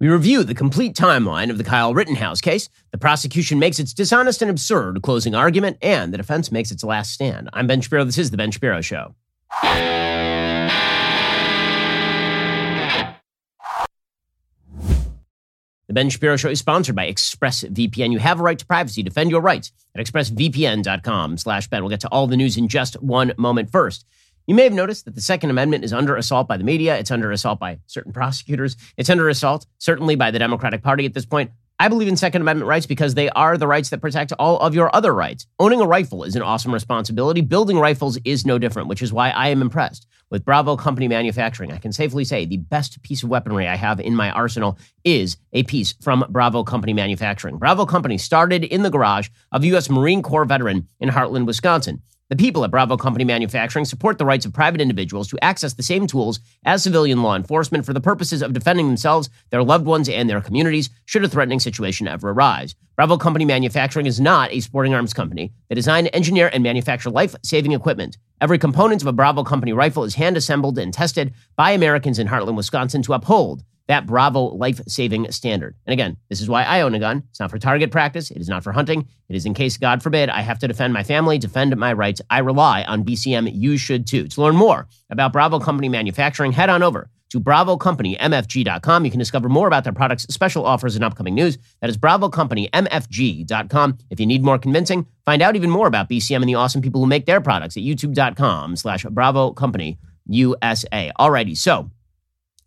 We review the complete timeline of the Kyle Rittenhouse case. The prosecution makes its dishonest and absurd closing argument, and the defense makes its last stand. I'm Ben Shapiro. This is The Ben Shapiro Show. The Ben Shapiro Show is sponsored by ExpressVPN. You have a right to privacy. Defend your rights at expressvpn.com slash Ben. We'll get to all the news in just one moment. First, you may have noticed that the Second Amendment is under assault by the media. It's under assault by certain prosecutors. It's under assault, certainly by the Democratic Party at this point. I believe in Second Amendment rights because they are the rights that protect all of your other rights. Owning a rifle is an awesome responsibility. Building rifles is no different, which is why I am impressed with Bravo Company Manufacturing. I can safely say the best piece of weaponry I have in my arsenal is a piece from Bravo Company Manufacturing. Bravo Company started in the garage of a U.S. Marine Corps veteran in Hartland, Wisconsin. The people at Bravo Company Manufacturing support the rights of private individuals to access the same tools as civilian law enforcement for the purposes of defending themselves, their loved ones, and their communities should a threatening situation ever arise. Bravo Company Manufacturing is not a sporting arms company. They design, engineer, and manufacture life saving equipment. Every component of a Bravo Company rifle is hand assembled and tested by Americans in Hartland, Wisconsin to uphold that Bravo life saving standard. And again, this is why I own a gun. It's not for target practice. It is not for hunting. It is in case, God forbid, I have to defend my family, defend my rights. I rely on BCM. You should too. To learn more about Bravo Company manufacturing, head on over to BravoCompanyMFG.com. You can discover more about their products, special offers, and upcoming news. That is BravoCompanyMFG.com. If you need more convincing, find out even more about BCM and the awesome people who make their products at YouTube.com slash Bravo Company USA. Alrighty, so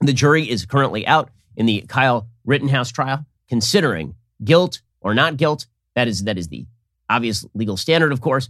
the jury is currently out in the Kyle Rittenhouse trial, considering guilt or not guilt. That is that is the obvious legal standard, of course.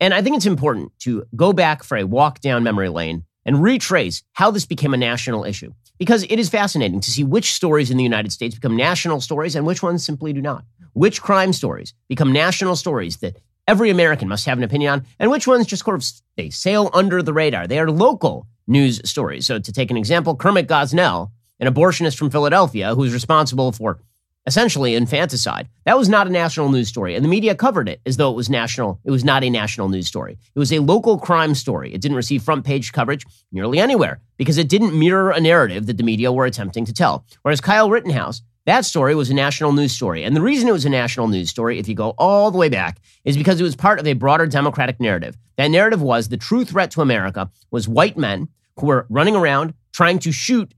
And I think it's important to go back for a walk down memory lane and retrace how this became a national issue. Because it is fascinating to see which stories in the United States become national stories and which ones simply do not. Which crime stories become national stories that every American must have an opinion on, and which ones just sort of they sail under the radar. They are local news stories. So, to take an example, Kermit Gosnell, an abortionist from Philadelphia who's responsible for essentially infanticide. That was not a national news story, and the media covered it as though it was national. It was not a national news story. It was a local crime story. It didn't receive front page coverage nearly anywhere because it didn't mirror a narrative that the media were attempting to tell. Whereas Kyle Rittenhouse, that story was a national news story. And the reason it was a national news story, if you go all the way back, is because it was part of a broader Democratic narrative. That narrative was the true threat to America was white men who were running around trying to shoot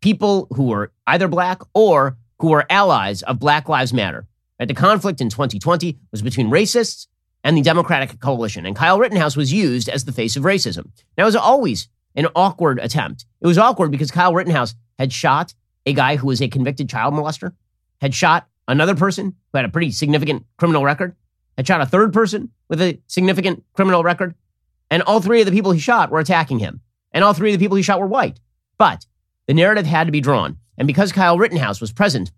people who were either black or who were allies of Black Lives Matter. Right? The conflict in 2020 was between racists and the Democratic coalition, and Kyle Rittenhouse was used as the face of racism. Now, it was always an awkward attempt. It was awkward because Kyle Rittenhouse had shot a guy who was a convicted child molester, had shot another person who had a pretty significant criminal record, had shot a third person with a significant criminal record, and all three of the people he shot were attacking him and all three of the people he shot were white. But the narrative had to be drawn. And because Kyle Rittenhouse was present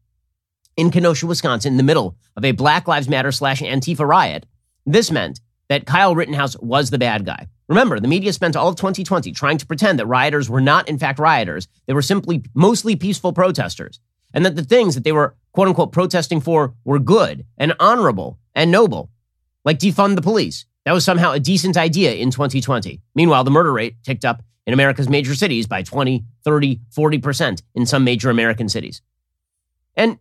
in Kenosha, Wisconsin, in the middle of a Black Lives Matter slash Antifa riot, this meant that Kyle Rittenhouse was the bad guy. Remember, the media spent all of 2020 trying to pretend that rioters were not, in fact, rioters. They were simply mostly peaceful protesters. And that the things that they were, quote unquote, protesting for were good and honorable and noble, like defund the police. That was somehow a decent idea in 2020. Meanwhile, the murder rate ticked up in America's major cities by 20, 30, 40% in some major American cities. And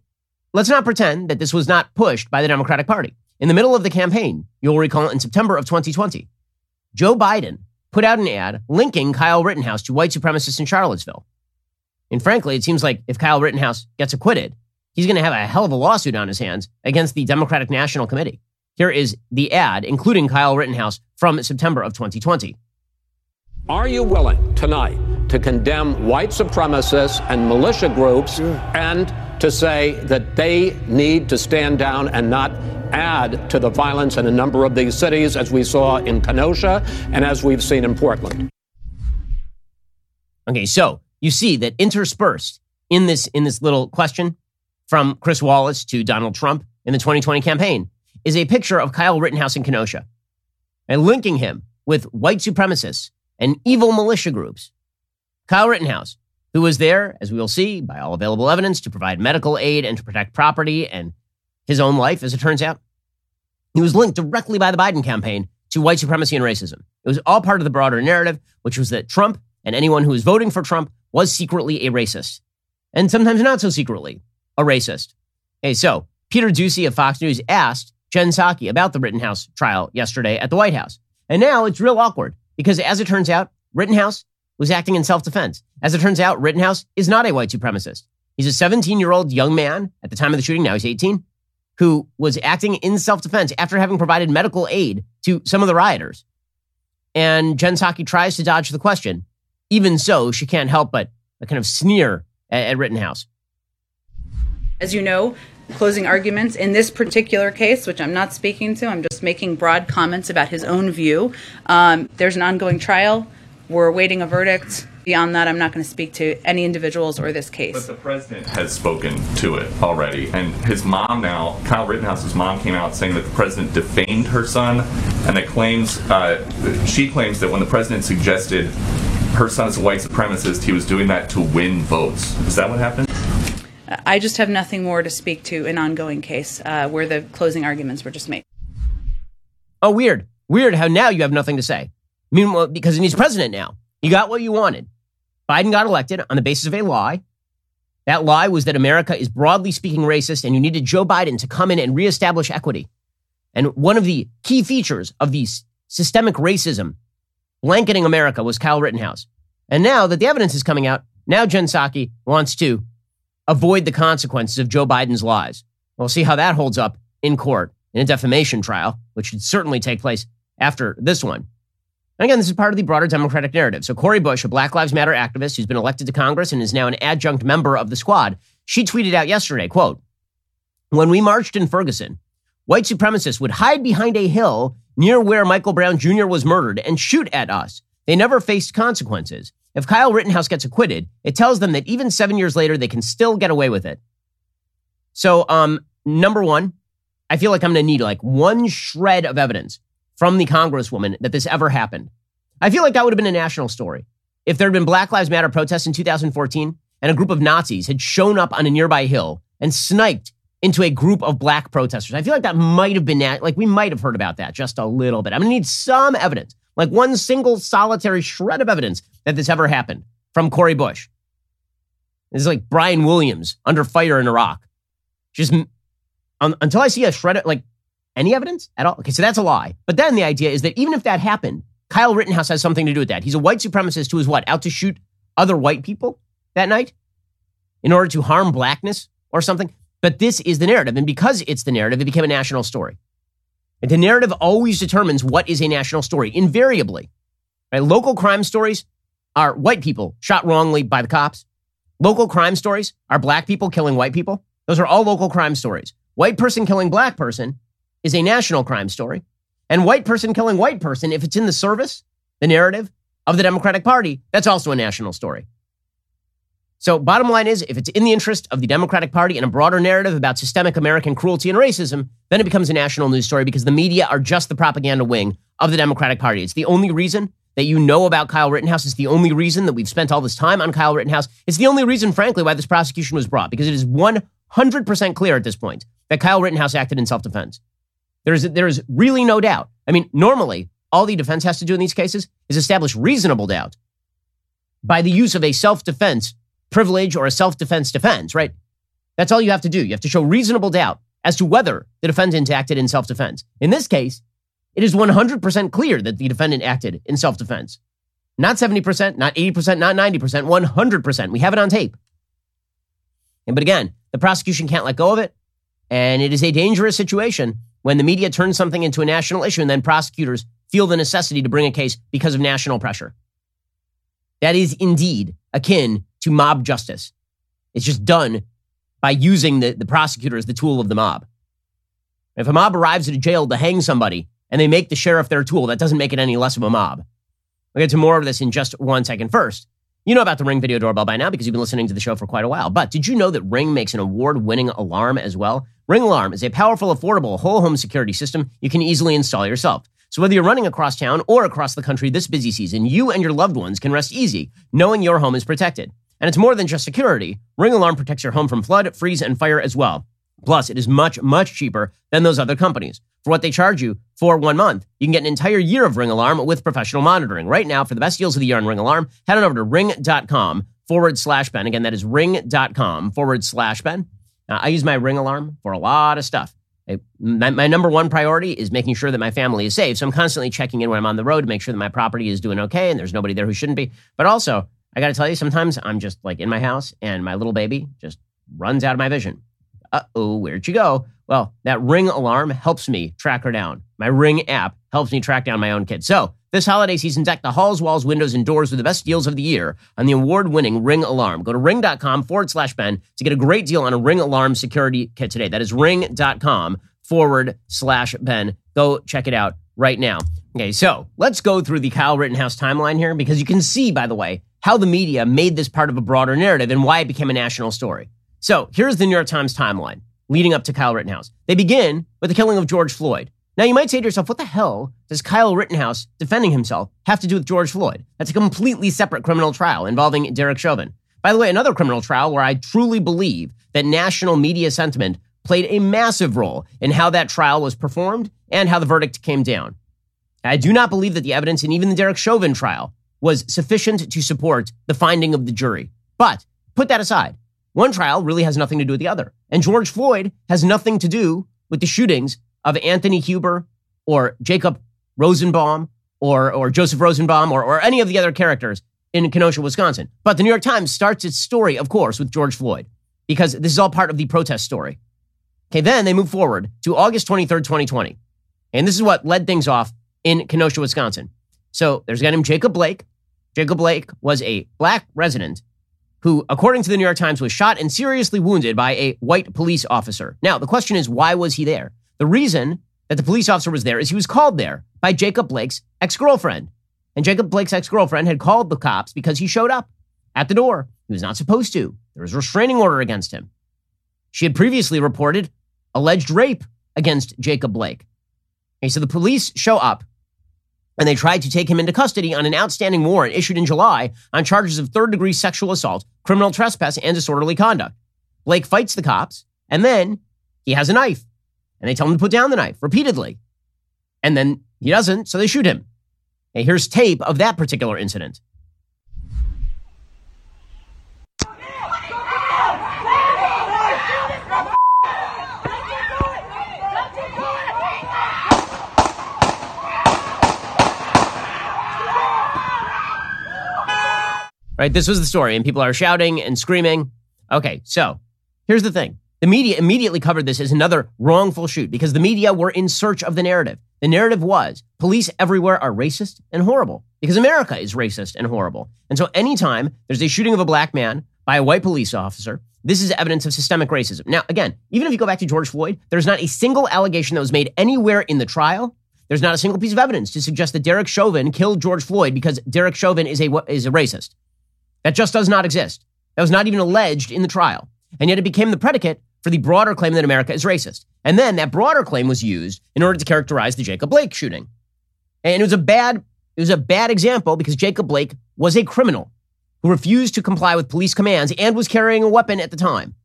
let's not pretend that this was not pushed by the Democratic Party. In the middle of the campaign, you'll recall in September of 2020, Joe Biden put out an ad linking Kyle Rittenhouse to white supremacists in Charlottesville. And frankly, it seems like if Kyle Rittenhouse gets acquitted, he's going to have a hell of a lawsuit on his hands against the Democratic National Committee. Here is the ad, including Kyle Rittenhouse from September of 2020. Are you willing tonight to condemn white supremacists and militia groups sure. and to say that they need to stand down and not add to the violence in a number of these cities, as we saw in Kenosha and as we've seen in Portland? Okay, so you see that interspersed in this in this little question from Chris Wallace to Donald Trump in the 2020 campaign is a picture of Kyle Rittenhouse in Kenosha and linking him with white supremacists and evil militia groups. Kyle Rittenhouse, who was there, as we will see, by all available evidence, to provide medical aid and to protect property and his own life, as it turns out, he was linked directly by the Biden campaign to white supremacy and racism. It was all part of the broader narrative, which was that Trump and anyone who was voting for Trump was secretly a racist. and sometimes not so secretly, a racist. Hey, so Peter Doocy of Fox News asked Jen Psaki about the Rittenhouse trial yesterday at the White House. And now it's real awkward because as it turns out, Rittenhouse was acting in self-defense. As it turns out, Rittenhouse is not a white supremacist. He's a 17 year old young man at the time of the shooting. Now he's 18 who was acting in self-defense after having provided medical aid to some of the rioters. And Jen Psaki tries to dodge the question. Even so, she can't help but a kind of sneer at, at Rittenhouse. As you know, closing arguments in this particular case, which I'm not speaking to, I'm just making broad comments about his own view. Um, there's an ongoing trial. We're awaiting a verdict. Beyond that, I'm not going to speak to any individuals or this case. But the president has spoken to it already. And his mom now, Kyle Rittenhouse's mom, came out saying that the president defamed her son. And that claims, uh, she claims that when the president suggested her son is a white supremacist, he was doing that to win votes. Is that what happened? I just have nothing more to speak to an ongoing case uh, where the closing arguments were just made. Oh, weird. Weird how now you have nothing to say. Meanwhile, because he's president now. You got what you wanted. Biden got elected on the basis of a lie. That lie was that America is broadly speaking racist and you needed Joe Biden to come in and reestablish equity. And one of the key features of the systemic racism blanketing America was Kyle Rittenhouse. And now that the evidence is coming out, now Jen Psaki wants to avoid the consequences of Joe Biden's lies. We'll see how that holds up in court in a defamation trial, which should certainly take place after this one. And again, this is part of the broader Democratic narrative. So Cori Bush, a Black Lives Matter activist who's been elected to Congress and is now an adjunct member of the squad, she tweeted out yesterday, quote, When we marched in Ferguson, white supremacists would hide behind a hill near where Michael Brown Jr. was murdered and shoot at us. They never faced consequences. If Kyle Rittenhouse gets acquitted, it tells them that even seven years later, they can still get away with it. So, um, number one, I feel like I'm going to need like one shred of evidence from the congresswoman that this ever happened. I feel like that would have been a national story. If there had been Black Lives Matter protests in 2014 and a group of Nazis had shown up on a nearby hill and sniped into a group of black protesters, I feel like that might have been, like, we might have heard about that just a little bit. I'm going to need some evidence, like one single solitary shred of evidence that this ever happened from Cori Bush. This is like Brian Williams under fire in Iraq. Just um, until I see a shred of, like, any evidence at all? Okay, so that's a lie. But then the idea is that even if that happened, Kyle Rittenhouse has something to do with that. He's a white supremacist who is what? Out to shoot other white people that night in order to harm blackness or something. But this is the narrative. And because it's the narrative, it became a national story. And the narrative always determines what is a national story, invariably. Right? Local crime stories are white people shot wrongly by the cops. Local crime stories are black people killing white people. Those are all local crime stories. White person killing black person is a national crime story. And white person killing white person, if it's in the service, the narrative of the Democratic Party, that's also a national story. So, bottom line is, if it's in the interest of the Democratic Party and a broader narrative about systemic American cruelty and racism, then it becomes a national news story because the media are just the propaganda wing of the Democratic Party. It's the only reason that you know about Kyle Rittenhouse. It's the only reason that we've spent all this time on Kyle Rittenhouse. It's the only reason, frankly, why this prosecution was brought because it is 100% clear at this point that Kyle Rittenhouse acted in self defense. There's, there is really no doubt. I mean, normally, all the defense has to do in these cases is establish reasonable doubt by the use of a self defense privilege or a self defense defense, right? That's all you have to do. You have to show reasonable doubt as to whether the defendant acted in self defense. In this case, it is 100% clear that the defendant acted in self defense. Not 70%, not 80%, not 90%, 100%. We have it on tape. And, but again, the prosecution can't let go of it. And it is a dangerous situation when the media turns something into a national issue and then prosecutors feel the necessity to bring a case because of national pressure. That is indeed akin to mob justice. It's just done by using the, the prosecutor as the tool of the mob. If a mob arrives at a jail to hang somebody and they make the sheriff their tool, that doesn't make it any less of a mob. We'll get to more of this in just one second. First, you know about the Ring video doorbell by now because you've been listening to the show for quite a while. But did you know that Ring makes an award winning alarm as well? Ring Alarm is a powerful, affordable, whole home security system you can easily install yourself. So whether you're running across town or across the country this busy season, you and your loved ones can rest easy knowing your home is protected. And it's more than just security. Ring Alarm protects your home from flood, freeze, and fire as well. Plus, it is much, much cheaper than those other companies. For what they charge you for one month, you can get an entire year of Ring Alarm with professional monitoring. Right now, for the best deals of the year on Ring Alarm, head on over to ring.com forward slash Ben. Again, that is ring.com forward slash Ben. I use my ring alarm for a lot of stuff. I, my, my, number one priority is making sure that my family is safe. So I'm constantly checking in when I'm on the road to make sure that my property is doing okay and there's nobody there who shouldn't be. But also, I got to tell you, sometimes I'm just like in my house and my little baby just runs out of my vision. Uh oh, where'd you go? Well, that ring alarm helps me track her down. My ring app helps me track down my own kid. So this holiday season, deck the halls, walls, windows, and doors with the best deals of the year on the award winning Ring Alarm. Go to ring.com forward slash Ben to get a great deal on a Ring Alarm security kit today. That is ring.com forward slash Ben. Go check it out right now. Okay, so let's go through the Kyle Rittenhouse timeline here because you can see, by the way, how the media made this part of a broader narrative and why it became a national story. So here's the New York Times timeline leading up to Kyle Rittenhouse. They begin with the killing of George Floyd. Now, you might say to yourself, what the hell does Kyle Rittenhouse defending himself have to do with George Floyd? That's a completely separate criminal trial involving Derek Chauvin. By the way, another criminal trial where I truly believe that national media sentiment played a massive role in how that trial was performed and how the verdict came down. I do not believe that the evidence in even the Derek Chauvin trial was sufficient to support the finding of the jury. But put that aside. One trial really has nothing to do with the other. And George Floyd has nothing to do with the shootings of Anthony Huber or Jacob Rosenbaum or, or Joseph Rosenbaum or, or any of the other characters in Kenosha, Wisconsin. But the New York Times starts its story, of course, with George Floyd because this is all part of the protest story. Okay, then they move forward to August 23rd, 2020. And this is what led things off in Kenosha, Wisconsin. So there's a guy named Jacob Blake. Jacob Blake was a black resident who, according to the New York Times, was shot and seriously wounded by a white police officer. Now, the question is, why was he there? The reason that the police officer was there is he was called there by Jacob Blake's ex girlfriend. And Jacob Blake's ex girlfriend had called the cops because he showed up at the door. He was not supposed to. There was a restraining order against him. She had previously reported alleged rape against Jacob Blake. Okay, so the police show up and they tried to take him into custody on an outstanding warrant issued in July on charges of third degree sexual assault, criminal trespass, and disorderly conduct. Blake fights the cops, and then he has a knife and they tell him to put down the knife repeatedly. And then he doesn't, so they shoot him. And here's tape of that particular incident. Right, this was the story, and people are shouting and screaming. Okay, so here's the thing the media immediately covered this as another wrongful shoot because the media were in search of the narrative. The narrative was police everywhere are racist and horrible because America is racist and horrible. And so anytime there's a shooting of a black man by a white police officer, this is evidence of systemic racism. Now, again, even if you go back to George Floyd, there's not a single allegation that was made anywhere in the trial. There's not a single piece of evidence to suggest that Derek Chauvin killed George Floyd because Derek Chauvin is a, is a racist. That just does not exist. That was not even alleged in the trial. And yet it became the predicate for the broader claim that America is racist. And then that broader claim was used in order to characterize the Jacob Blake shooting. And it was a bad it was a bad example because Jacob Blake was a criminal who refused to comply with police commands and was carrying a weapon at the time.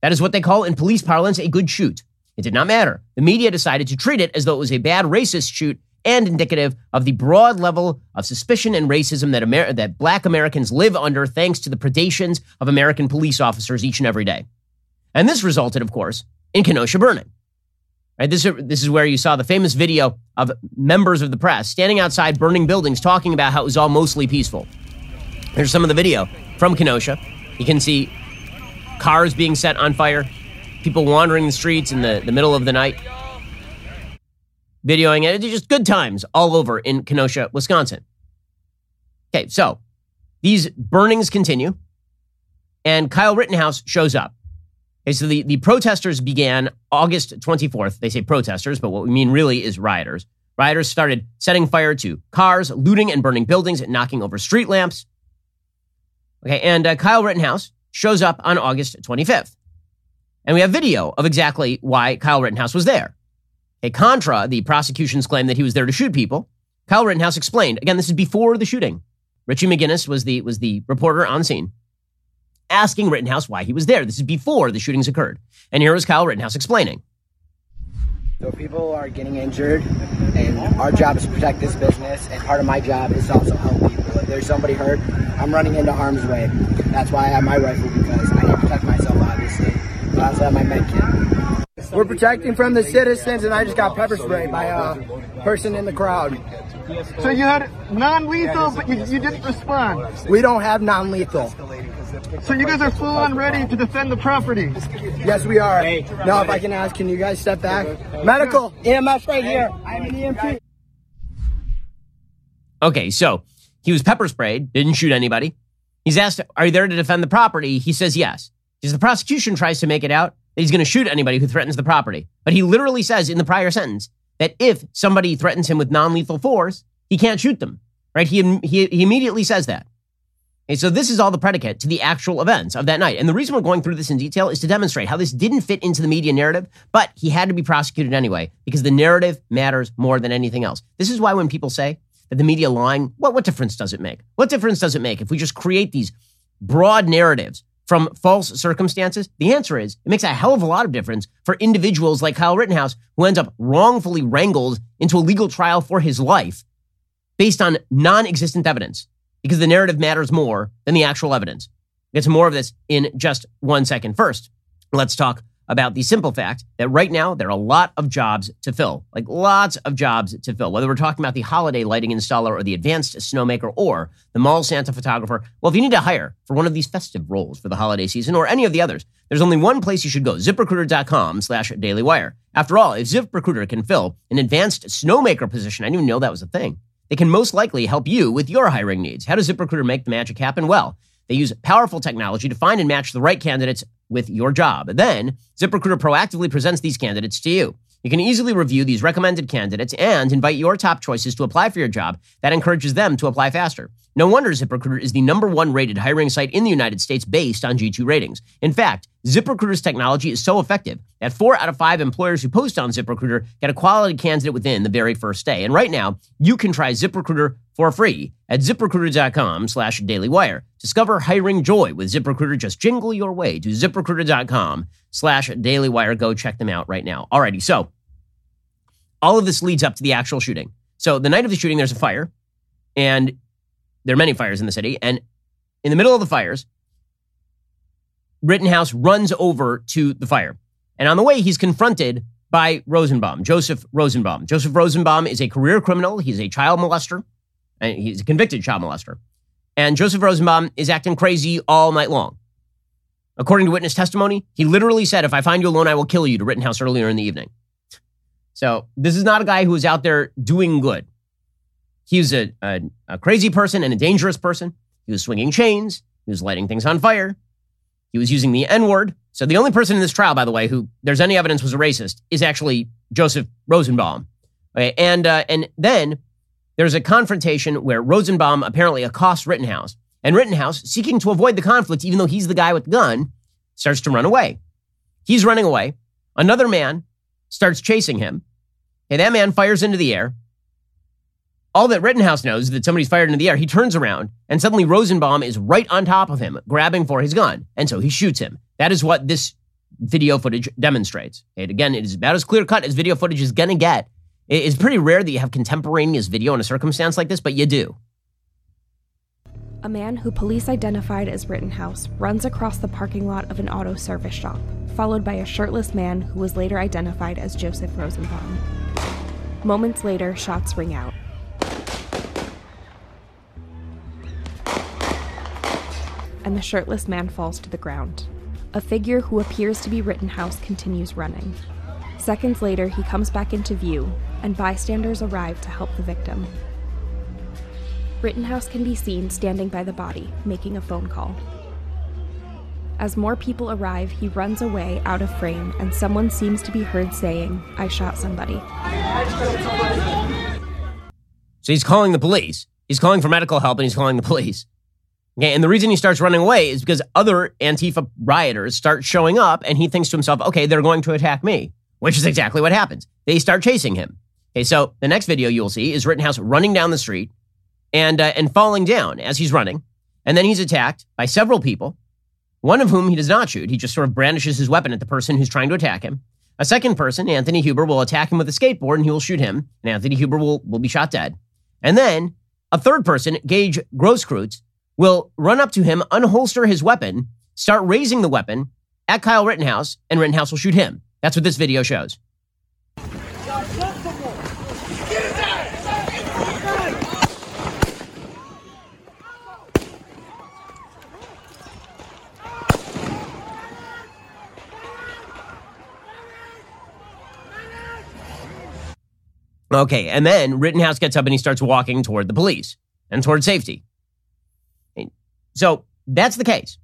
That is what they call in police parlance a good shoot. It did not matter. The media decided to treat it as though it was a bad racist shoot and indicative of the broad level of suspicion and racism that, Amer- that black Americans live under thanks to the predations of American police officers each and every day. And this resulted, of course, in Kenosha burning. Right, this, this is where you saw the famous video of members of the press standing outside burning buildings talking about how it was all mostly peaceful. Here's some of the video from Kenosha. You can see cars being set on fire, people wandering the streets in the, the middle of the night, videoing it. It's just good times all over in Kenosha, Wisconsin. Okay, so these burnings continue, and Kyle Rittenhouse shows up. Okay, so the, the protesters began August 24th. They say protesters, but what we mean really is rioters. Rioters started setting fire to cars, looting and burning buildings, and knocking over street lamps. Okay, and uh, Kyle Rittenhouse shows up on August 25th. And we have video of exactly why Kyle Rittenhouse was there. A contra the prosecution's claim that he was there to shoot people. Kyle Rittenhouse explained. Again, this is before the shooting. Richie McGinnis was the was the reporter on scene asking Rittenhouse why he was there. This is before the shootings occurred. And here was Kyle Rittenhouse explaining. So people are getting injured, and our job is to protect this business, and part of my job is also help people. If there's somebody hurt, I'm running into harm's way. That's why I have my rifle because I need to protect myself, obviously. But I also have my med kit. We're protecting from the citizens, and I just got pepper sprayed by a person in the crowd. So you had non-lethal, but you, you didn't respond. We don't have non-lethal. So you guys are full on ready to defend the property. Yes, we are. Now, if I can ask, can you guys step back? Medical, EMS right here. I'm an EMT. Okay, so he was pepper sprayed, didn't shoot anybody. He's asked, Are you there to defend the property? He says yes. Because the prosecution tries to make it out that he's going to shoot anybody who threatens the property. But he literally says in the prior sentence that if somebody threatens him with non lethal force, he can't shoot them, right? He, he, he immediately says that. Okay, so this is all the predicate to the actual events of that night. And the reason we're going through this in detail is to demonstrate how this didn't fit into the media narrative, but he had to be prosecuted anyway because the narrative matters more than anything else. This is why when people say that the media lying, what, what difference does it make? What difference does it make if we just create these broad narratives from false circumstances? The answer is it makes a hell of a lot of difference for individuals like Kyle Rittenhouse, who ends up wrongfully wrangled into a legal trial for his life based on non existent evidence because the narrative matters more than the actual evidence. We'll get to more of this in just one second. First, let's talk about the simple fact that right now there are a lot of jobs to fill, like lots of jobs to fill, whether we're talking about the holiday lighting installer or the advanced snowmaker or the mall Santa photographer. Well, if you need to hire for one of these festive roles for the holiday season or any of the others, there's only one place you should go, ziprecruiter.com slash dailywire. After all, if ZipRecruiter can fill an advanced snowmaker position, I didn't even know that was a thing. They can most likely help you with your hiring needs. How does ZipRecruiter make the magic happen? Well, they use powerful technology to find and match the right candidates with your job. Then, ZipRecruiter proactively presents these candidates to you. You can easily review these recommended candidates and invite your top choices to apply for your job. That encourages them to apply faster. No wonder ZipRecruiter is the number one rated hiring site in the United States based on G2 ratings. In fact, ZipRecruiter's technology is so effective that four out of five employers who post on ZipRecruiter get a quality candidate within the very first day. And right now, you can try ZipRecruiter for free at ziprecruiter.com slash dailywire. Discover hiring joy with ZipRecruiter. Just jingle your way to ziprecruiter.com slash dailywire. Go check them out right now. Alrighty, so all of this leads up to the actual shooting. So the night of the shooting, there's a fire, and there are many fires in the city. And in the middle of the fires, Rittenhouse runs over to the fire. And on the way, he's confronted by Rosenbaum, Joseph Rosenbaum. Joseph Rosenbaum is a career criminal. He's a child molester. And he's a convicted child molester. And Joseph Rosenbaum is acting crazy all night long. According to witness testimony, he literally said, If I find you alone, I will kill you to Rittenhouse earlier in the evening. So this is not a guy who is out there doing good. He's a, a, a crazy person and a dangerous person. He was swinging chains. He was lighting things on fire. He was using the N word. So the only person in this trial, by the way, who there's any evidence was a racist, is actually Joseph Rosenbaum. Okay, and uh, and then there's a confrontation where Rosenbaum apparently accosts Rittenhouse, and Rittenhouse, seeking to avoid the conflict, even though he's the guy with the gun, starts to run away. He's running away. Another man starts chasing him. Okay, that man fires into the air. All that Rittenhouse knows is that somebody's fired into the air. He turns around, and suddenly Rosenbaum is right on top of him, grabbing for his gun. And so he shoots him. That is what this video footage demonstrates. And again, it is about as clear cut as video footage is going to get. It's pretty rare that you have contemporaneous video in a circumstance like this, but you do. A man who police identified as Rittenhouse runs across the parking lot of an auto service shop, followed by a shirtless man who was later identified as Joseph Rosenbaum. Moments later, shots ring out. And the shirtless man falls to the ground. A figure who appears to be Rittenhouse continues running. Seconds later, he comes back into view, and bystanders arrive to help the victim. Rittenhouse can be seen standing by the body, making a phone call. As more people arrive, he runs away out of frame, and someone seems to be heard saying, I shot somebody. So he's calling the police. He's calling for medical help and he's calling the police. Okay, and the reason he starts running away is because other Antifa rioters start showing up and he thinks to himself, okay, they're going to attack me, which is exactly what happens. They start chasing him. Okay, so the next video you'll see is Rittenhouse running down the street and, uh, and falling down as he's running. And then he's attacked by several people, one of whom he does not shoot. He just sort of brandishes his weapon at the person who's trying to attack him. A second person, Anthony Huber, will attack him with a skateboard and he will shoot him, and Anthony Huber will, will be shot dead. And then a third person, Gage Grosskreutz, will run up to him, unholster his weapon, start raising the weapon at Kyle Rittenhouse, and Rittenhouse will shoot him. That's what this video shows. Okay, and then Rittenhouse gets up and he starts walking toward the police and toward safety. So that's the case.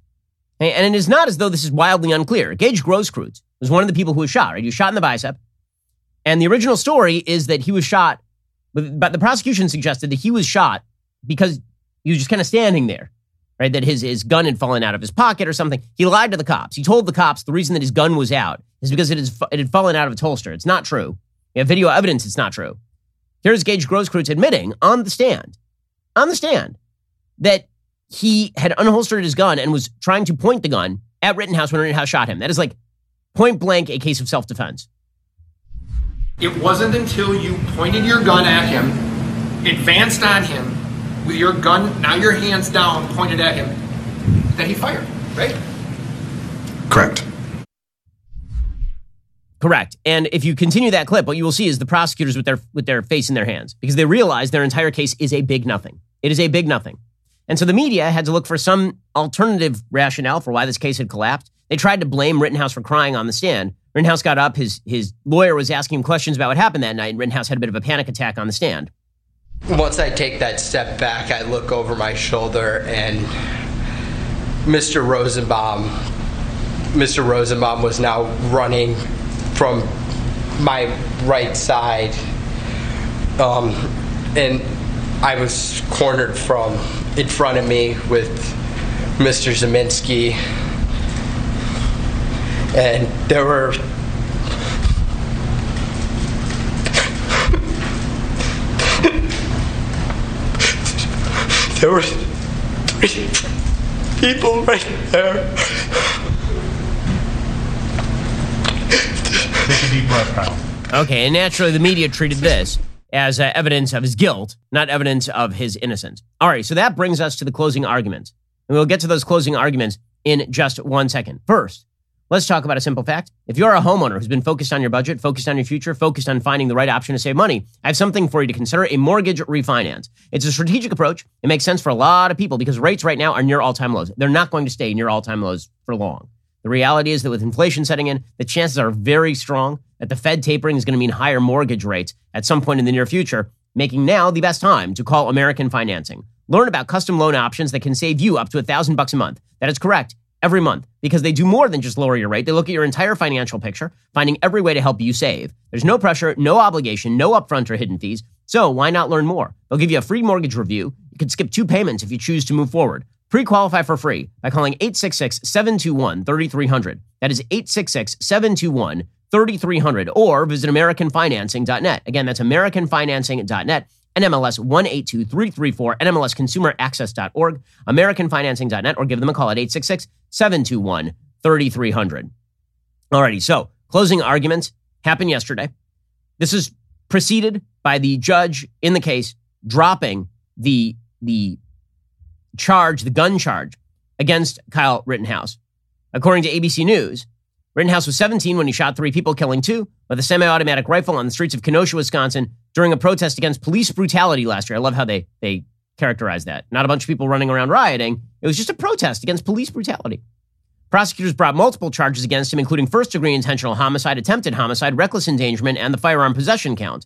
And it is not as though this is wildly unclear. Gage Grosskreutz was one of the people who was shot, right? He was shot in the bicep. And the original story is that he was shot, but the prosecution suggested that he was shot because he was just kind of standing there, right? That his, his gun had fallen out of his pocket or something. He lied to the cops. He told the cops the reason that his gun was out is because it, is, it had fallen out of its holster. It's not true. We have video evidence it's not true. Here's Gage Grosskreutz admitting on the stand, on the stand, that he had unholstered his gun and was trying to point the gun at Rittenhouse when Rittenhouse shot him. That is like point blank a case of self defense. It wasn't until you pointed your gun at him, advanced on him, with your gun, now your hands down, pointed at him, that he fired, right? Correct. Correct. And if you continue that clip, what you will see is the prosecutors with their with their face in their hands because they realize their entire case is a big nothing. It is a big nothing. And so the media had to look for some alternative rationale for why this case had collapsed. They tried to blame Rittenhouse for crying on the stand. Rittenhouse got up. His, his lawyer was asking him questions about what happened that night, and Rittenhouse had a bit of a panic attack on the stand. Once I take that step back, I look over my shoulder, and Mr. Rosenbaum, Mr. Rosenbaum was now running from my right side. Um, and I was cornered from in front of me with Mr. Ziminski. And there were there were three people right there. Take a deep breath, Kyle. Okay, and naturally the media treated this as uh, evidence of his guilt, not evidence of his innocence. All right, so that brings us to the closing arguments. And we'll get to those closing arguments in just one second. First, let's talk about a simple fact. If you're a homeowner who's been focused on your budget, focused on your future, focused on finding the right option to save money, I have something for you to consider a mortgage refinance. It's a strategic approach. It makes sense for a lot of people because rates right now are near all time lows. They're not going to stay near all time lows for long. The reality is that with inflation setting in, the chances are very strong that the Fed tapering is going to mean higher mortgage rates at some point in the near future, making now the best time to call American Financing. Learn about custom loan options that can save you up to a thousand bucks a month. That is correct. Every month, because they do more than just lower your rate. They look at your entire financial picture, finding every way to help you save. There's no pressure, no obligation, no upfront or hidden fees. So why not learn more? They'll give you a free mortgage review. You can skip two payments if you choose to move forward. Pre qualify for free by calling 866 721 3300. That is 866 721 3300 or visit AmericanFinancing.net. Again, that's AmericanFinancing.net. NMLS 182334, NMLSConsumerAccess.org, AmericanFinancing.net, or give them a call at 866 721 3300. Alrighty, so closing arguments happened yesterday. This is preceded by the judge in the case dropping the, the charge, the gun charge against Kyle Rittenhouse. According to ABC News, Rittenhouse was 17 when he shot three people, killing two with a semi automatic rifle on the streets of Kenosha, Wisconsin during a protest against police brutality last year. I love how they, they characterize that. Not a bunch of people running around rioting, it was just a protest against police brutality. Prosecutors brought multiple charges against him, including first degree intentional homicide, attempted homicide, reckless endangerment, and the firearm possession count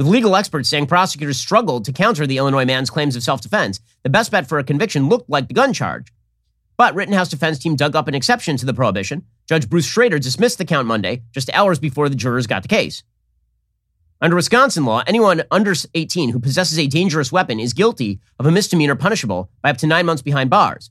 with legal experts saying prosecutors struggled to counter the Illinois man's claims of self defense. The best bet for a conviction looked like the gun charge. But Rittenhouse defense team dug up an exception to the prohibition. Judge Bruce Schroeder dismissed the count Monday, just hours before the jurors got the case. Under Wisconsin law, anyone under 18 who possesses a dangerous weapon is guilty of a misdemeanor punishable by up to nine months behind bars.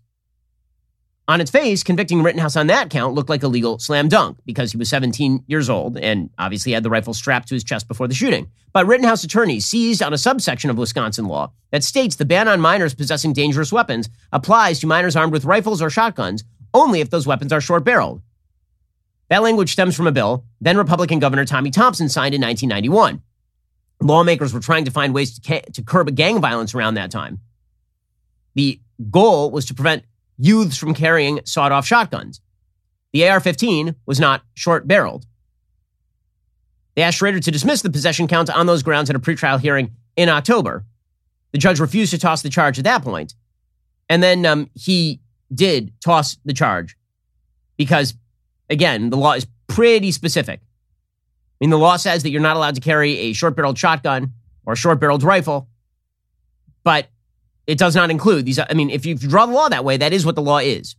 On its face, convicting Rittenhouse on that count looked like a legal slam dunk because he was 17 years old and obviously had the rifle strapped to his chest before the shooting. But Rittenhouse attorneys seized on a subsection of Wisconsin law that states the ban on minors possessing dangerous weapons applies to minors armed with rifles or shotguns only if those weapons are short barreled. That language stems from a bill then Republican Governor Tommy Thompson signed in 1991. Lawmakers were trying to find ways to, ca- to curb gang violence around that time. The goal was to prevent youths from carrying sawed off shotguns. The AR 15 was not short barreled. They asked Schroeder to dismiss the possession count on those grounds at a pretrial hearing in October. The judge refused to toss the charge at that point. And then um, he did toss the charge because, again, the law is pretty specific. I mean, the law says that you're not allowed to carry a short barreled shotgun or a short barreled rifle, but it does not include these. I mean, if you draw the law that way, that is what the law is.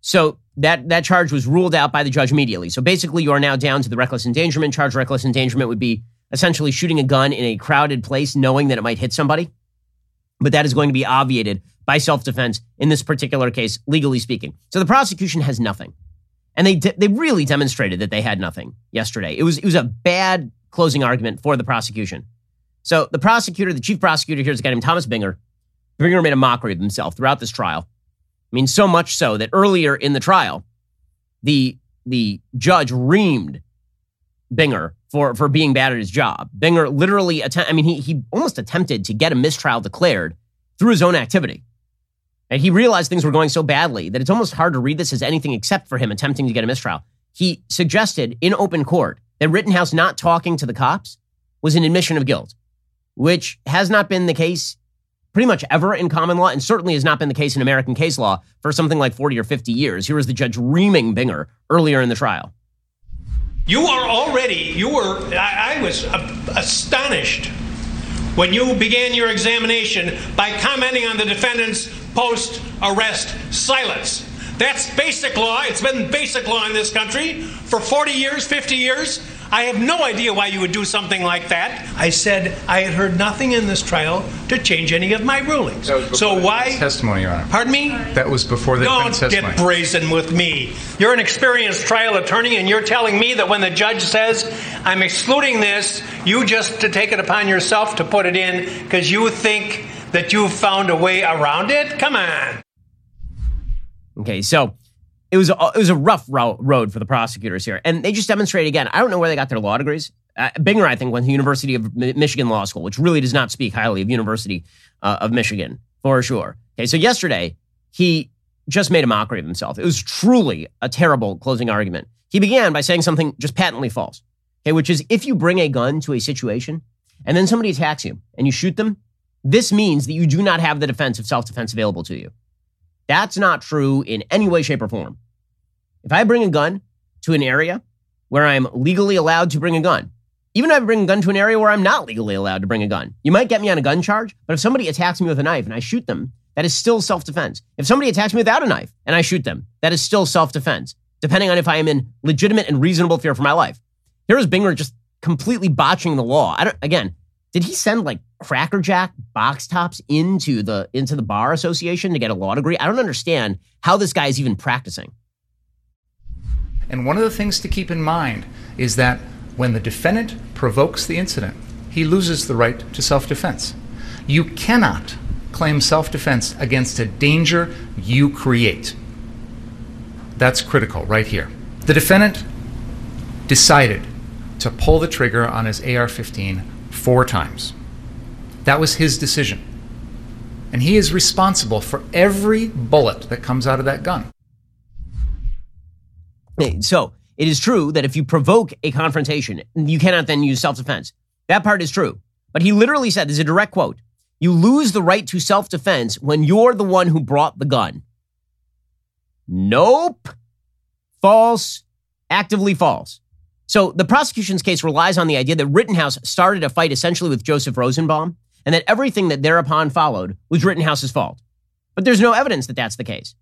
So that, that charge was ruled out by the judge immediately. So basically, you are now down to the reckless endangerment charge. Reckless endangerment would be essentially shooting a gun in a crowded place, knowing that it might hit somebody. But that is going to be obviated by self defense in this particular case, legally speaking. So the prosecution has nothing. And they, de- they really demonstrated that they had nothing yesterday. It was, it was a bad closing argument for the prosecution. So the prosecutor, the chief prosecutor here is a guy named Thomas Binger. Binger made a mockery of himself throughout this trial. I mean, so much so that earlier in the trial, the, the judge reamed Binger for, for being bad at his job. Binger literally, att- I mean, he, he almost attempted to get a mistrial declared through his own activity. And he realized things were going so badly that it's almost hard to read this as anything except for him attempting to get a mistrial. He suggested in open court that Rittenhouse not talking to the cops was an admission of guilt, which has not been the case pretty much ever in common law and certainly has not been the case in American case law for something like 40 or 50 years. Here was the judge reaming Binger earlier in the trial. You are already, you were, I, I was astonished when you began your examination by commenting on the defendant's post arrest silence. That's basic law. It's been basic law in this country for 40 years, 50 years. I have no idea why you would do something like that. I said I had heard nothing in this trial to change any of my rulings. So why testimony, Your Honor? Pardon me? That was before the Don't defense testimony. get brazen with me. You're an experienced trial attorney, and you're telling me that when the judge says I'm excluding this, you just to take it upon yourself to put it in because you think that you've found a way around it? Come on. Okay, so it was a, it was a rough ro- road for the prosecutors here, and they just demonstrated again. I don't know where they got their law degrees. Uh, Binger, I think, went to University of Mi- Michigan Law School, which really does not speak highly of University uh, of Michigan for sure. Okay, so yesterday he just made a mockery of himself. It was truly a terrible closing argument. He began by saying something just patently false. Okay, which is if you bring a gun to a situation and then somebody attacks you and you shoot them, this means that you do not have the defense of self defense available to you. That's not true in any way, shape, or form. If I bring a gun to an area where I'm legally allowed to bring a gun, even if I bring a gun to an area where I'm not legally allowed to bring a gun, you might get me on a gun charge, but if somebody attacks me with a knife and I shoot them, that is still self defense. If somebody attacks me without a knife and I shoot them, that is still self defense, depending on if I am in legitimate and reasonable fear for my life. Here is Binger just completely botching the law. I don't, again, did he send like Cracker Jack box tops into the into the bar association to get a law degree? I don't understand how this guy is even practicing. And one of the things to keep in mind is that when the defendant provokes the incident, he loses the right to self defense. You cannot claim self defense against a danger you create. That's critical right here. The defendant decided to pull the trigger on his AR 15 four times. That was his decision. And he is responsible for every bullet that comes out of that gun. So it is true that if you provoke a confrontation, you cannot then use self defense. That part is true. But he literally said, "This is a direct quote you lose the right to self defense when you're the one who brought the gun. Nope. False. Actively false. So the prosecution's case relies on the idea that Rittenhouse started a fight essentially with Joseph Rosenbaum and that everything that thereupon followed was Rittenhouse's fault. But there's no evidence that that's the case.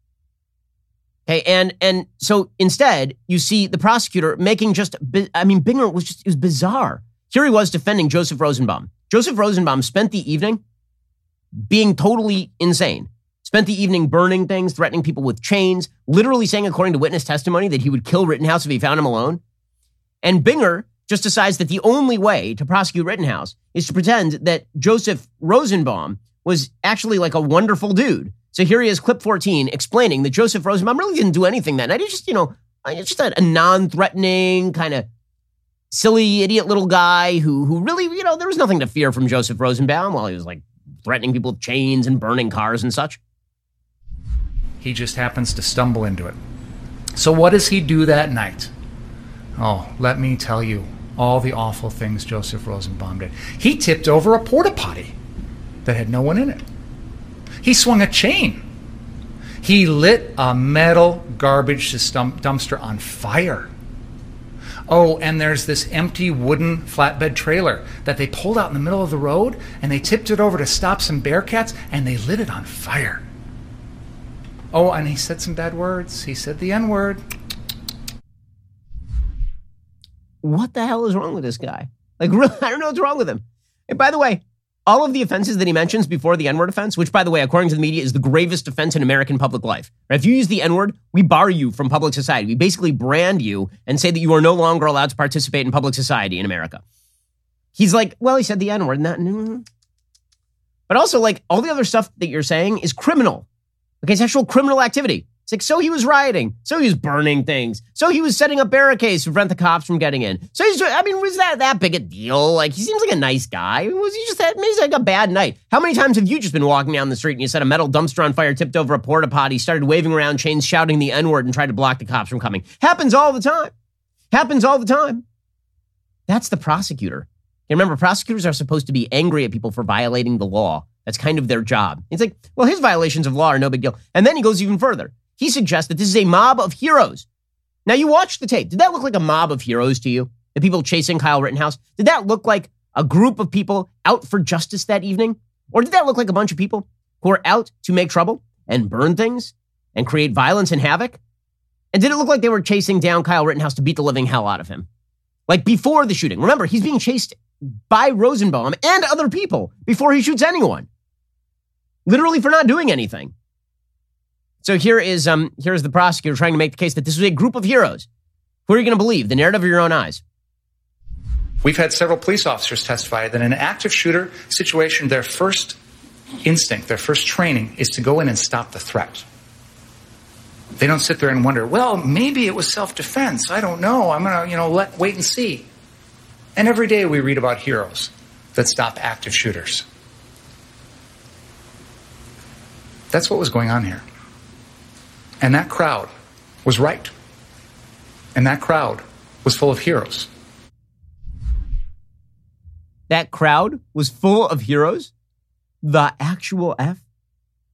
Okay, and and so instead, you see the prosecutor making just I mean Binger was just it was bizarre. Here he was defending Joseph Rosenbaum. Joseph Rosenbaum spent the evening being totally insane. Spent the evening burning things, threatening people with chains, literally saying, according to witness testimony, that he would kill Rittenhouse if he found him alone. And Binger just decides that the only way to prosecute Rittenhouse is to pretend that Joseph Rosenbaum was actually like a wonderful dude. So here he is, clip 14, explaining that Joseph Rosenbaum really didn't do anything that night. He just, you know, uh, just a, a non-threatening kind of silly idiot little guy who who really, you know, there was nothing to fear from Joseph Rosenbaum while he was like threatening people with chains and burning cars and such. He just happens to stumble into it. So, what does he do that night? Oh, let me tell you all the awful things Joseph Rosenbaum did. He tipped over a porta potty that had no one in it. He swung a chain. He lit a metal garbage dumpster on fire. Oh, and there's this empty wooden flatbed trailer that they pulled out in the middle of the road and they tipped it over to stop some bearcats and they lit it on fire. Oh, and he said some bad words. He said the N word. What the hell is wrong with this guy? Like, really, I don't know what's wrong with him. And by the way, all of the offenses that he mentions before the N word offense, which, by the way, according to the media, is the gravest offense in American public life. If you use the N word, we bar you from public society. We basically brand you and say that you are no longer allowed to participate in public society in America. He's like, well, he said the N word. and that. Mm-hmm. But also, like, all the other stuff that you're saying is criminal. Okay, sexual criminal activity. It's like, so he was rioting. So he was burning things. So he was setting up barricades to prevent the cops from getting in. So he's, I mean, was that that big a deal? Like, he seems like a nice guy. Was he just that, maybe like a bad night? How many times have you just been walking down the street and you set a metal dumpster on fire, tipped over a porta potty, started waving around chains, shouting the N word, and tried to block the cops from coming? Happens all the time. Happens all the time. That's the prosecutor. You remember, prosecutors are supposed to be angry at people for violating the law. That's kind of their job. It's like, well, his violations of law are no big deal. And then he goes even further. He suggests that this is a mob of heroes. Now, you watched the tape. Did that look like a mob of heroes to you? The people chasing Kyle Rittenhouse? Did that look like a group of people out for justice that evening? Or did that look like a bunch of people who are out to make trouble and burn things and create violence and havoc? And did it look like they were chasing down Kyle Rittenhouse to beat the living hell out of him? Like before the shooting. Remember, he's being chased by Rosenbaum and other people before he shoots anyone. Literally for not doing anything. So here is um here's the prosecutor trying to make the case that this was a group of heroes. Who are you going to believe? The narrative of your own eyes. We've had several police officers testify that in an active shooter situation, their first instinct, their first training is to go in and stop the threat. They don't sit there and wonder, well, maybe it was self-defense. I don't know. I'm going to, you know, let wait and see. And every day we read about heroes that stop active shooters. That's what was going on here. And that crowd was right. And that crowd was full of heroes. That crowd was full of heroes? The actual F?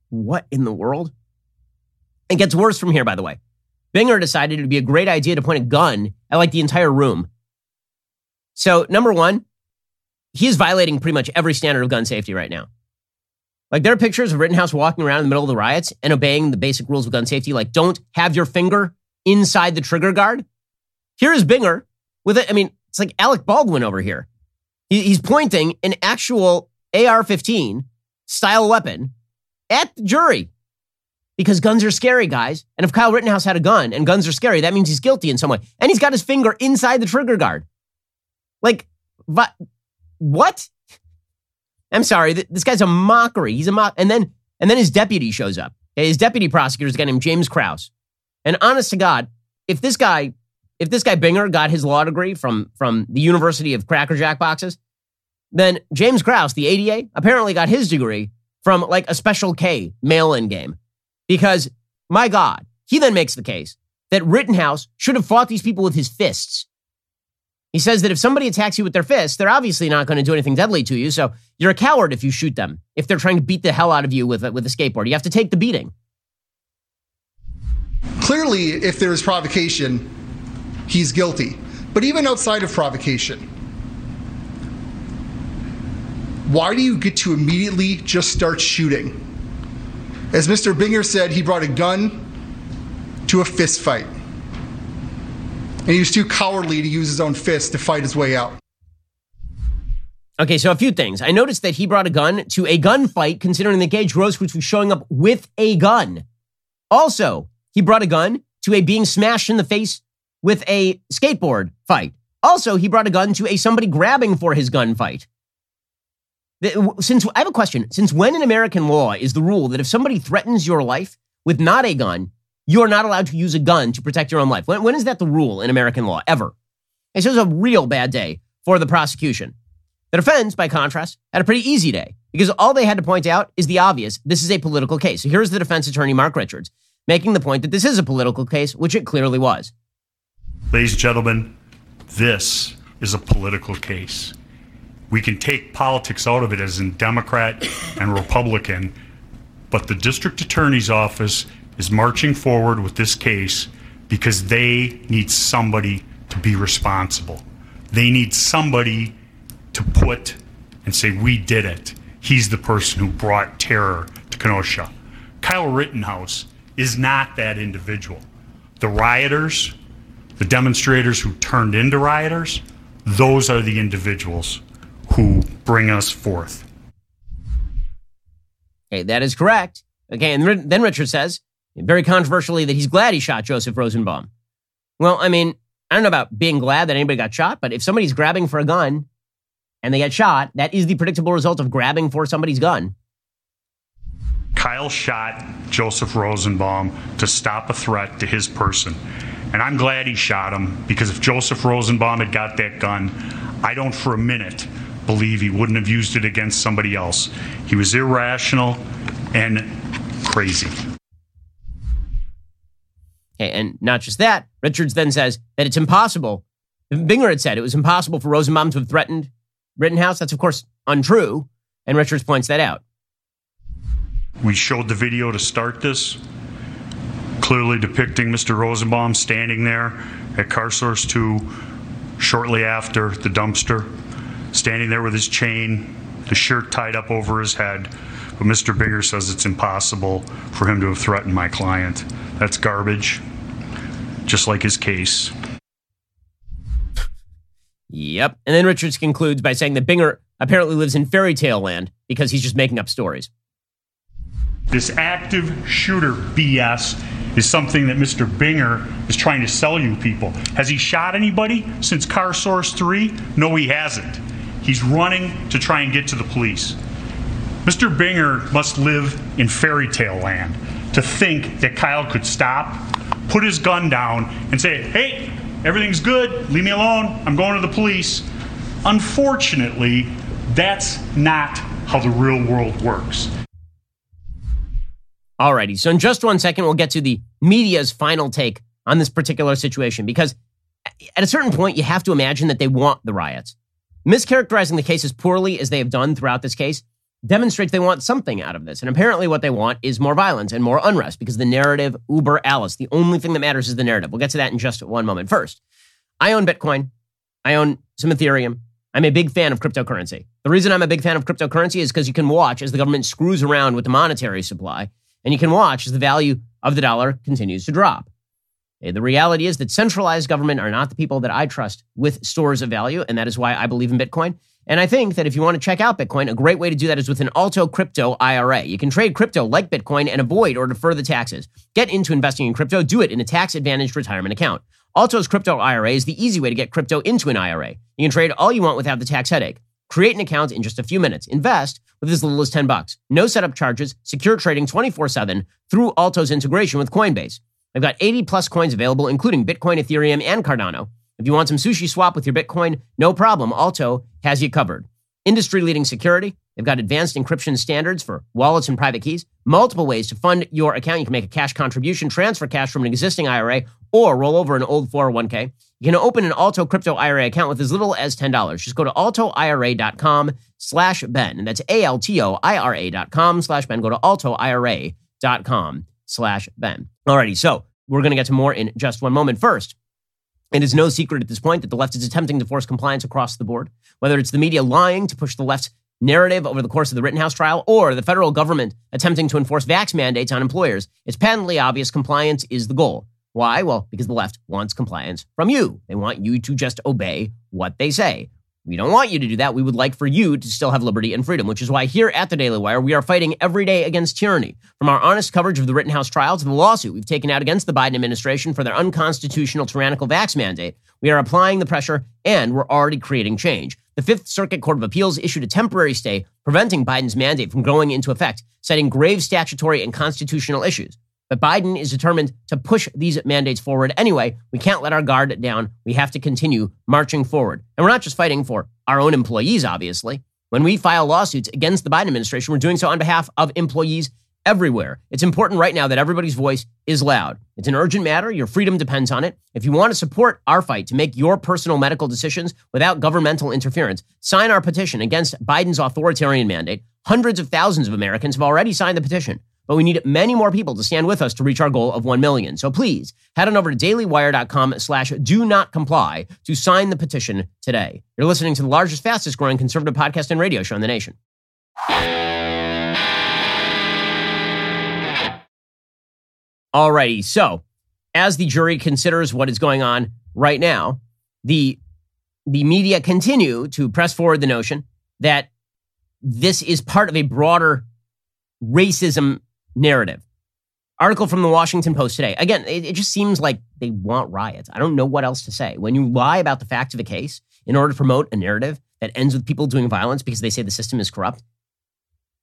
What in the world? It gets worse from here, by the way. Binger decided it would be a great idea to point a gun at like the entire room. So, number one, he is violating pretty much every standard of gun safety right now. Like there are pictures of Rittenhouse walking around in the middle of the riots and obeying the basic rules of gun safety, like don't have your finger inside the trigger guard. Here is Binger with it. I mean, it's like Alec Baldwin over here. He, he's pointing an actual AR-15 style weapon at the jury because guns are scary, guys. And if Kyle Rittenhouse had a gun and guns are scary, that means he's guilty in some way. And he's got his finger inside the trigger guard. Like, what? I'm sorry, this guy's a mockery. He's a mock. And then, and then his deputy shows up. His deputy prosecutor is a guy named James Kraus. And honest to God, if this guy, if this guy Binger got his law degree from from the University of Cracker Jack boxes, then James Kraus, the ADA, apparently got his degree from like a special K mail-in game. Because my God, he then makes the case that Rittenhouse should have fought these people with his fists he says that if somebody attacks you with their fists, they're obviously not going to do anything deadly to you. So you're a coward if you shoot them. If they're trying to beat the hell out of you with a, with a skateboard, you have to take the beating. Clearly, if there is provocation, he's guilty. But even outside of provocation, why do you get to immediately just start shooting? As Mr. Binger said, he brought a gun to a fist fight and he was too cowardly to use his own fist to fight his way out. Okay, so a few things. I noticed that he brought a gun to a gunfight, considering that Gage Grosskreutz was showing up with a gun. Also, he brought a gun to a being smashed in the face with a skateboard fight. Also, he brought a gun to a somebody grabbing for his gun fight. Since I have a question, since when in American law is the rule that if somebody threatens your life with not a gun, you are not allowed to use a gun to protect your own life. When, when is that the rule in American law? Ever. It was a real bad day for the prosecution. The defense, by contrast, had a pretty easy day because all they had to point out is the obvious this is a political case. So here's the defense attorney, Mark Richards, making the point that this is a political case, which it clearly was. Ladies and gentlemen, this is a political case. We can take politics out of it as in Democrat and Republican, but the district attorney's office is marching forward with this case because they need somebody to be responsible. They need somebody to put and say, We did it. He's the person who brought terror to Kenosha. Kyle Rittenhouse is not that individual. The rioters, the demonstrators who turned into rioters, those are the individuals who bring us forth. Okay, that is correct. Okay, and then Richard says, very controversially, that he's glad he shot Joseph Rosenbaum. Well, I mean, I don't know about being glad that anybody got shot, but if somebody's grabbing for a gun and they get shot, that is the predictable result of grabbing for somebody's gun. Kyle shot Joseph Rosenbaum to stop a threat to his person. And I'm glad he shot him because if Joseph Rosenbaum had got that gun, I don't for a minute believe he wouldn't have used it against somebody else. He was irrational and crazy. Okay, and not just that, Richards then says that it's impossible. Binger had said it was impossible for Rosenbaum to have threatened Rittenhouse. That's, of course, untrue. And Richards points that out. We showed the video to start this, clearly depicting Mr. Rosenbaum standing there at Car Source 2 shortly after the dumpster, standing there with his chain, the shirt tied up over his head. But Mr. Binger says it's impossible for him to have threatened my client. That's garbage, just like his case. Yep. And then Richards concludes by saying that Binger apparently lives in fairy tale land because he's just making up stories. This active shooter BS is something that Mr. Binger is trying to sell you people. Has he shot anybody since Car Source 3? No, he hasn't. He's running to try and get to the police. Mr. Binger must live in fairy tale land to think that Kyle could stop, put his gun down, and say, hey, everything's good, leave me alone, I'm going to the police. Unfortunately, that's not how the real world works. Alrighty, so in just one second, we'll get to the media's final take on this particular situation because at a certain point, you have to imagine that they want the riots. Mischaracterizing the case as poorly as they have done throughout this case demonstrates they want something out of this. And apparently, what they want is more violence and more unrest because the narrative, uber Alice. The only thing that matters is the narrative. We'll get to that in just one moment. First, I own Bitcoin, I own some Ethereum. I'm a big fan of cryptocurrency. The reason I'm a big fan of cryptocurrency is because you can watch as the government screws around with the monetary supply, and you can watch as the value of the dollar continues to drop. The reality is that centralized government are not the people that I trust with stores of value, and that is why I believe in Bitcoin. And I think that if you want to check out Bitcoin, a great way to do that is with an Alto Crypto IRA. You can trade crypto like Bitcoin and avoid or defer the taxes. Get into investing in crypto, do it in a tax advantaged retirement account. Alto's Crypto IRA is the easy way to get crypto into an IRA. You can trade all you want without the tax headache. Create an account in just a few minutes. Invest with as little as 10 bucks. No setup charges, secure trading 24/7 through Alto's integration with Coinbase. They've got 80 plus coins available including Bitcoin, Ethereum, and Cardano. If you want some SushiSwap with your Bitcoin, no problem. Alto has you covered. Industry leading security. They've got advanced encryption standards for wallets and private keys. Multiple ways to fund your account. You can make a cash contribution, transfer cash from an existing IRA, or roll over an old 401k. You can open an Alto crypto IRA account with as little as $10. Just go to altoira.com slash Ben. And that's A-L-T-O-I-R-A dot com slash Ben. Go to altoira.com slash Ben. Alrighty, so we're going to get to more in just one moment. First, it is no secret at this point that the left is attempting to force compliance across the board, whether it's the media lying to push the left's narrative over the course of the Rittenhouse trial or the federal government attempting to enforce vax mandates on employers. It's patently obvious compliance is the goal. Why? Well, because the left wants compliance from you. They want you to just obey what they say. We don't want you to do that. We would like for you to still have liberty and freedom, which is why here at the Daily Wire, we are fighting every day against tyranny. From our honest coverage of the Rittenhouse trial to the lawsuit we've taken out against the Biden administration for their unconstitutional tyrannical vax mandate, we are applying the pressure and we're already creating change. The Fifth Circuit Court of Appeals issued a temporary stay preventing Biden's mandate from going into effect, citing grave statutory and constitutional issues. But Biden is determined to push these mandates forward anyway. We can't let our guard down. We have to continue marching forward. And we're not just fighting for our own employees, obviously. When we file lawsuits against the Biden administration, we're doing so on behalf of employees everywhere. It's important right now that everybody's voice is loud. It's an urgent matter. Your freedom depends on it. If you want to support our fight to make your personal medical decisions without governmental interference, sign our petition against Biden's authoritarian mandate. Hundreds of thousands of Americans have already signed the petition but we need many more people to stand with us to reach our goal of 1 million. So please head on over to dailywire.com slash do not comply to sign the petition today. You're listening to the largest, fastest growing conservative podcast and radio show in the nation. Alrighty, so as the jury considers what is going on right now, the the media continue to press forward the notion that this is part of a broader racism narrative. Article from the Washington Post today. Again, it, it, just seems like they want riots. I don't know what else to say. When you lie about the facts of a case in order to promote a narrative that ends with people doing violence because they say the system is corrupt.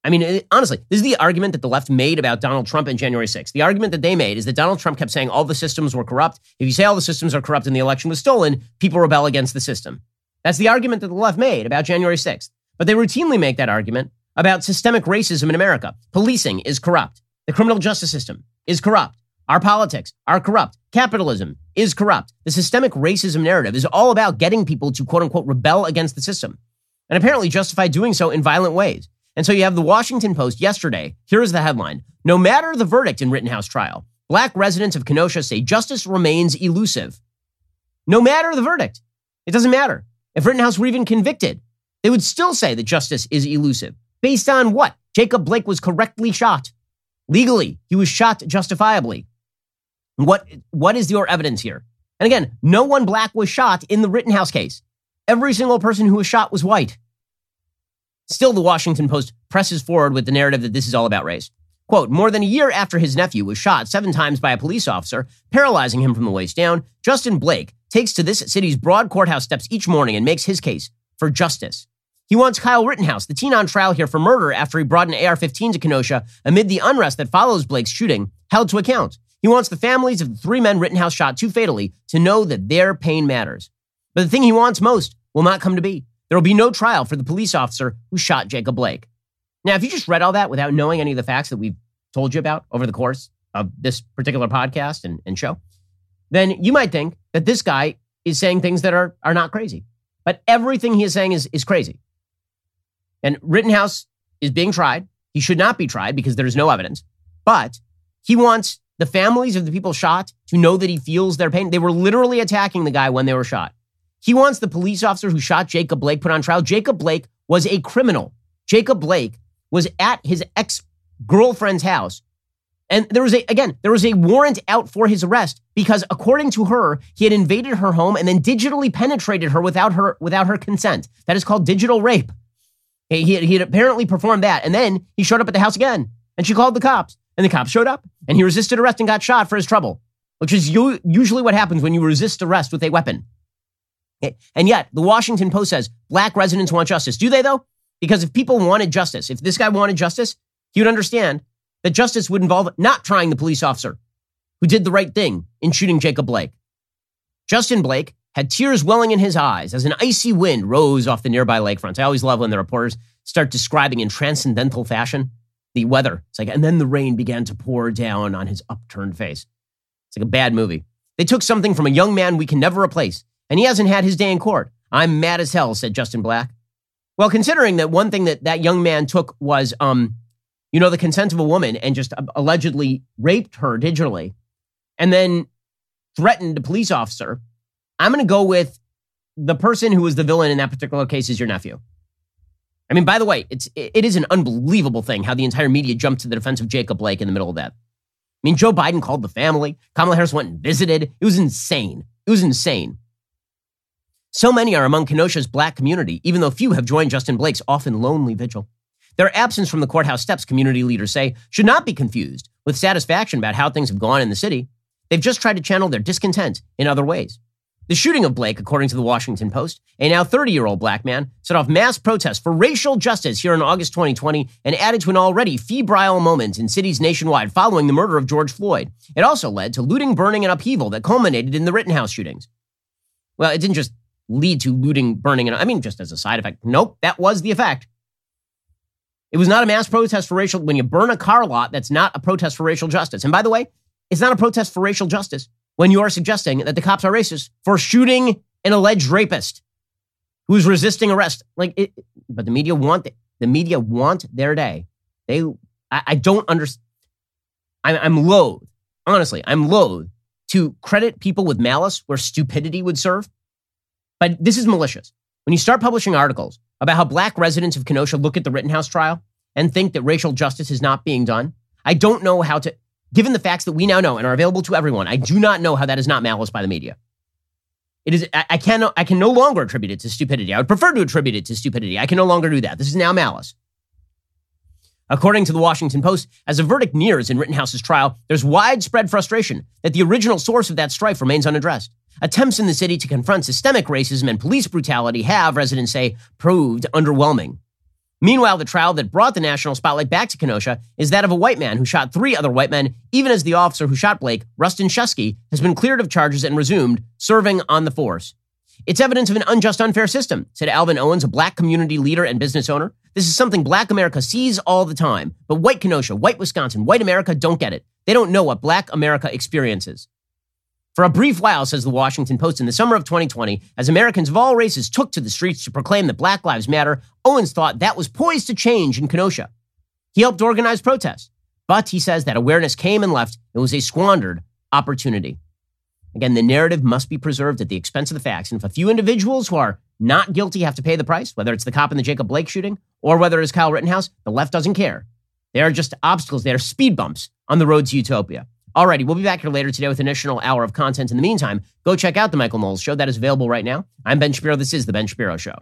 I mean, it, honestly, this is the argument that the left made about Donald Trump in January 6th. The argument that they made is that Donald Trump kept saying all the systems were corrupt. If you say all the systems are corrupt and the election was stolen, people rebel against the system. That's the argument that the left made about January 6th. But they routinely make that argument about systemic racism in America. Policing is corrupt. The criminal justice system is corrupt. Our politics are corrupt. Capitalism is corrupt. The systemic racism narrative is all about getting people to quote unquote rebel against the system and apparently justify doing so in violent ways. And so you have the Washington Post yesterday. Here is the headline No matter the verdict in Rittenhouse trial, black residents of Kenosha say justice remains elusive. No matter the verdict, it doesn't matter. If Rittenhouse were even convicted, they would still say that justice is elusive. Based on what? Jacob Blake was correctly shot legally. He was shot justifiably. What, what is your evidence here? And again, no one black was shot in the Rittenhouse case. Every single person who was shot was white. Still, the Washington Post presses forward with the narrative that this is all about race. Quote, more than a year after his nephew was shot seven times by a police officer, paralyzing him from the waist down, Justin Blake takes to this city's broad courthouse steps each morning and makes his case for justice. He wants Kyle Rittenhouse, the teen on trial here for murder after he brought an AR 15 to Kenosha amid the unrest that follows Blake's shooting, held to account. He wants the families of the three men Rittenhouse shot too fatally to know that their pain matters. But the thing he wants most will not come to be. There will be no trial for the police officer who shot Jacob Blake. Now, if you just read all that without knowing any of the facts that we've told you about over the course of this particular podcast and, and show, then you might think that this guy is saying things that are, are not crazy. But everything he is saying is, is crazy. And Rittenhouse is being tried. He should not be tried because there's no evidence. But he wants the families of the people shot to know that he feels their pain. They were literally attacking the guy when they were shot. He wants the police officer who shot Jacob Blake put on trial. Jacob Blake was a criminal. Jacob Blake was at his ex girlfriend's house. And there was a, again, there was a warrant out for his arrest because according to her, he had invaded her home and then digitally penetrated her without her, without her consent. That is called digital rape. He, he had apparently performed that. And then he showed up at the house again and she called the cops. And the cops showed up and he resisted arrest and got shot for his trouble, which is usually what happens when you resist arrest with a weapon. And yet, the Washington Post says black residents want justice. Do they, though? Because if people wanted justice, if this guy wanted justice, he would understand that justice would involve not trying the police officer who did the right thing in shooting Jacob Blake. Justin Blake had tears welling in his eyes as an icy wind rose off the nearby lakefront. I always love when the reporters start describing in transcendental fashion the weather. It's like, and then the rain began to pour down on his upturned face. It's like a bad movie. They took something from a young man we can never replace, and he hasn't had his day in court. I'm mad as hell, said Justin Blake. Well, considering that one thing that that young man took was, um, you know, the consent of a woman and just allegedly raped her digitally, and then threatened a police officer I'm going to go with the person who was the villain in that particular case is your nephew. I mean, by the way, it's it is an unbelievable thing how the entire media jumped to the defense of Jacob Blake in the middle of that. I mean, Joe Biden called the family. Kamala Harris went and visited. It was insane. It was insane. So many are among Kenosha's black community, even though few have joined Justin Blake's often lonely vigil. Their absence from the courthouse steps, community leaders say, should not be confused with satisfaction about how things have gone in the city. They've just tried to channel their discontent in other ways. The shooting of Blake, according to the Washington Post, a now 30 year old black man, set off mass protests for racial justice here in August 2020 and added to an already febrile moment in cities nationwide following the murder of George Floyd. It also led to looting, burning, and upheaval that culminated in the Rittenhouse shootings. Well, it didn't just lead to looting, burning, and I mean, just as a side effect. Nope, that was the effect. It was not a mass protest for racial. When you burn a car lot, that's not a protest for racial justice. And by the way, it's not a protest for racial justice when you are suggesting that the cops are racist for shooting an alleged rapist who's resisting arrest. Like, it, but the media want it. The media want their day. They, I, I don't understand. I'm, I'm loath, honestly, I'm loath to credit people with malice where stupidity would serve. But this is malicious. When you start publishing articles about how black residents of Kenosha look at the Rittenhouse trial and think that racial justice is not being done, I don't know how to, given the facts that we now know and are available to everyone, I do not know how that is not malice by the media. It is, I, I, can, I can no longer attribute it to stupidity. I would prefer to attribute it to stupidity. I can no longer do that. This is now malice. According to the Washington Post, as a verdict nears in Rittenhouse's trial, there's widespread frustration that the original source of that strife remains unaddressed. Attempts in the city to confront systemic racism and police brutality have, residents say, proved underwhelming. Meanwhile, the trial that brought the national spotlight back to Kenosha is that of a white man who shot three other white men, even as the officer who shot Blake, Rusten Sheskey, has been cleared of charges and resumed serving on the force. It's evidence of an unjust, unfair system, said Alvin Owens, a black community leader and business owner. This is something black America sees all the time, but white Kenosha, white Wisconsin, white America don't get it. They don't know what black America experiences. For a brief while, says the Washington Post, in the summer of 2020, as Americans of all races took to the streets to proclaim that Black Lives Matter, Owens thought that was poised to change in Kenosha. He helped organize protests, but he says that awareness came and left. It was a squandered opportunity. Again, the narrative must be preserved at the expense of the facts. And if a few individuals who are not guilty have to pay the price, whether it's the cop in the Jacob Blake shooting or whether it's Kyle Rittenhouse, the left doesn't care. They are just obstacles. They are speed bumps on the road to utopia. Alrighty, we'll be back here later today with an additional hour of content. In the meantime, go check out the Michael Knowles Show. That is available right now. I'm Ben Shapiro. This is the Ben Shapiro Show.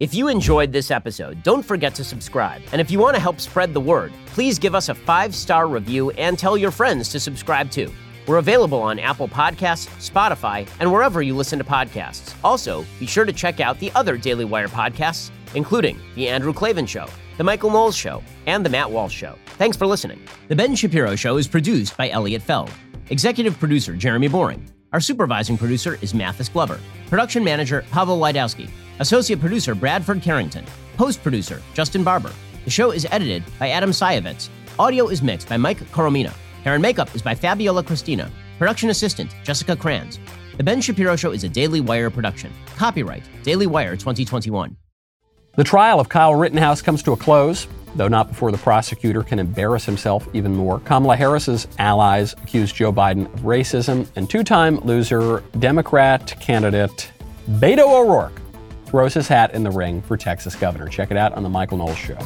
If you enjoyed this episode, don't forget to subscribe. And if you want to help spread the word, please give us a five star review and tell your friends to subscribe too. We're available on Apple Podcasts, Spotify, and wherever you listen to podcasts. Also, be sure to check out the other Daily Wire podcasts, including The Andrew Klavan Show, The Michael Knowles Show, and The Matt Walsh Show. Thanks for listening. The Ben Shapiro Show is produced by Elliot Feld. Executive producer Jeremy Boring. Our supervising producer is Mathis Glover. Production manager Pavel Wydowski. Associate producer Bradford Carrington. Post producer Justin Barber. The show is edited by Adam Sayevitz. Audio is mixed by Mike Coromina. Hair and makeup is by Fabiola Cristina. Production assistant Jessica Kranz. The Ben Shapiro Show is a Daily Wire production. Copyright Daily Wire 2021. The trial of Kyle Rittenhouse comes to a close, though not before the prosecutor can embarrass himself even more. Kamala Harris's allies accuse Joe Biden of racism, and two time loser Democrat candidate Beto O'Rourke throws his hat in the ring for Texas governor. Check it out on The Michael Knowles Show.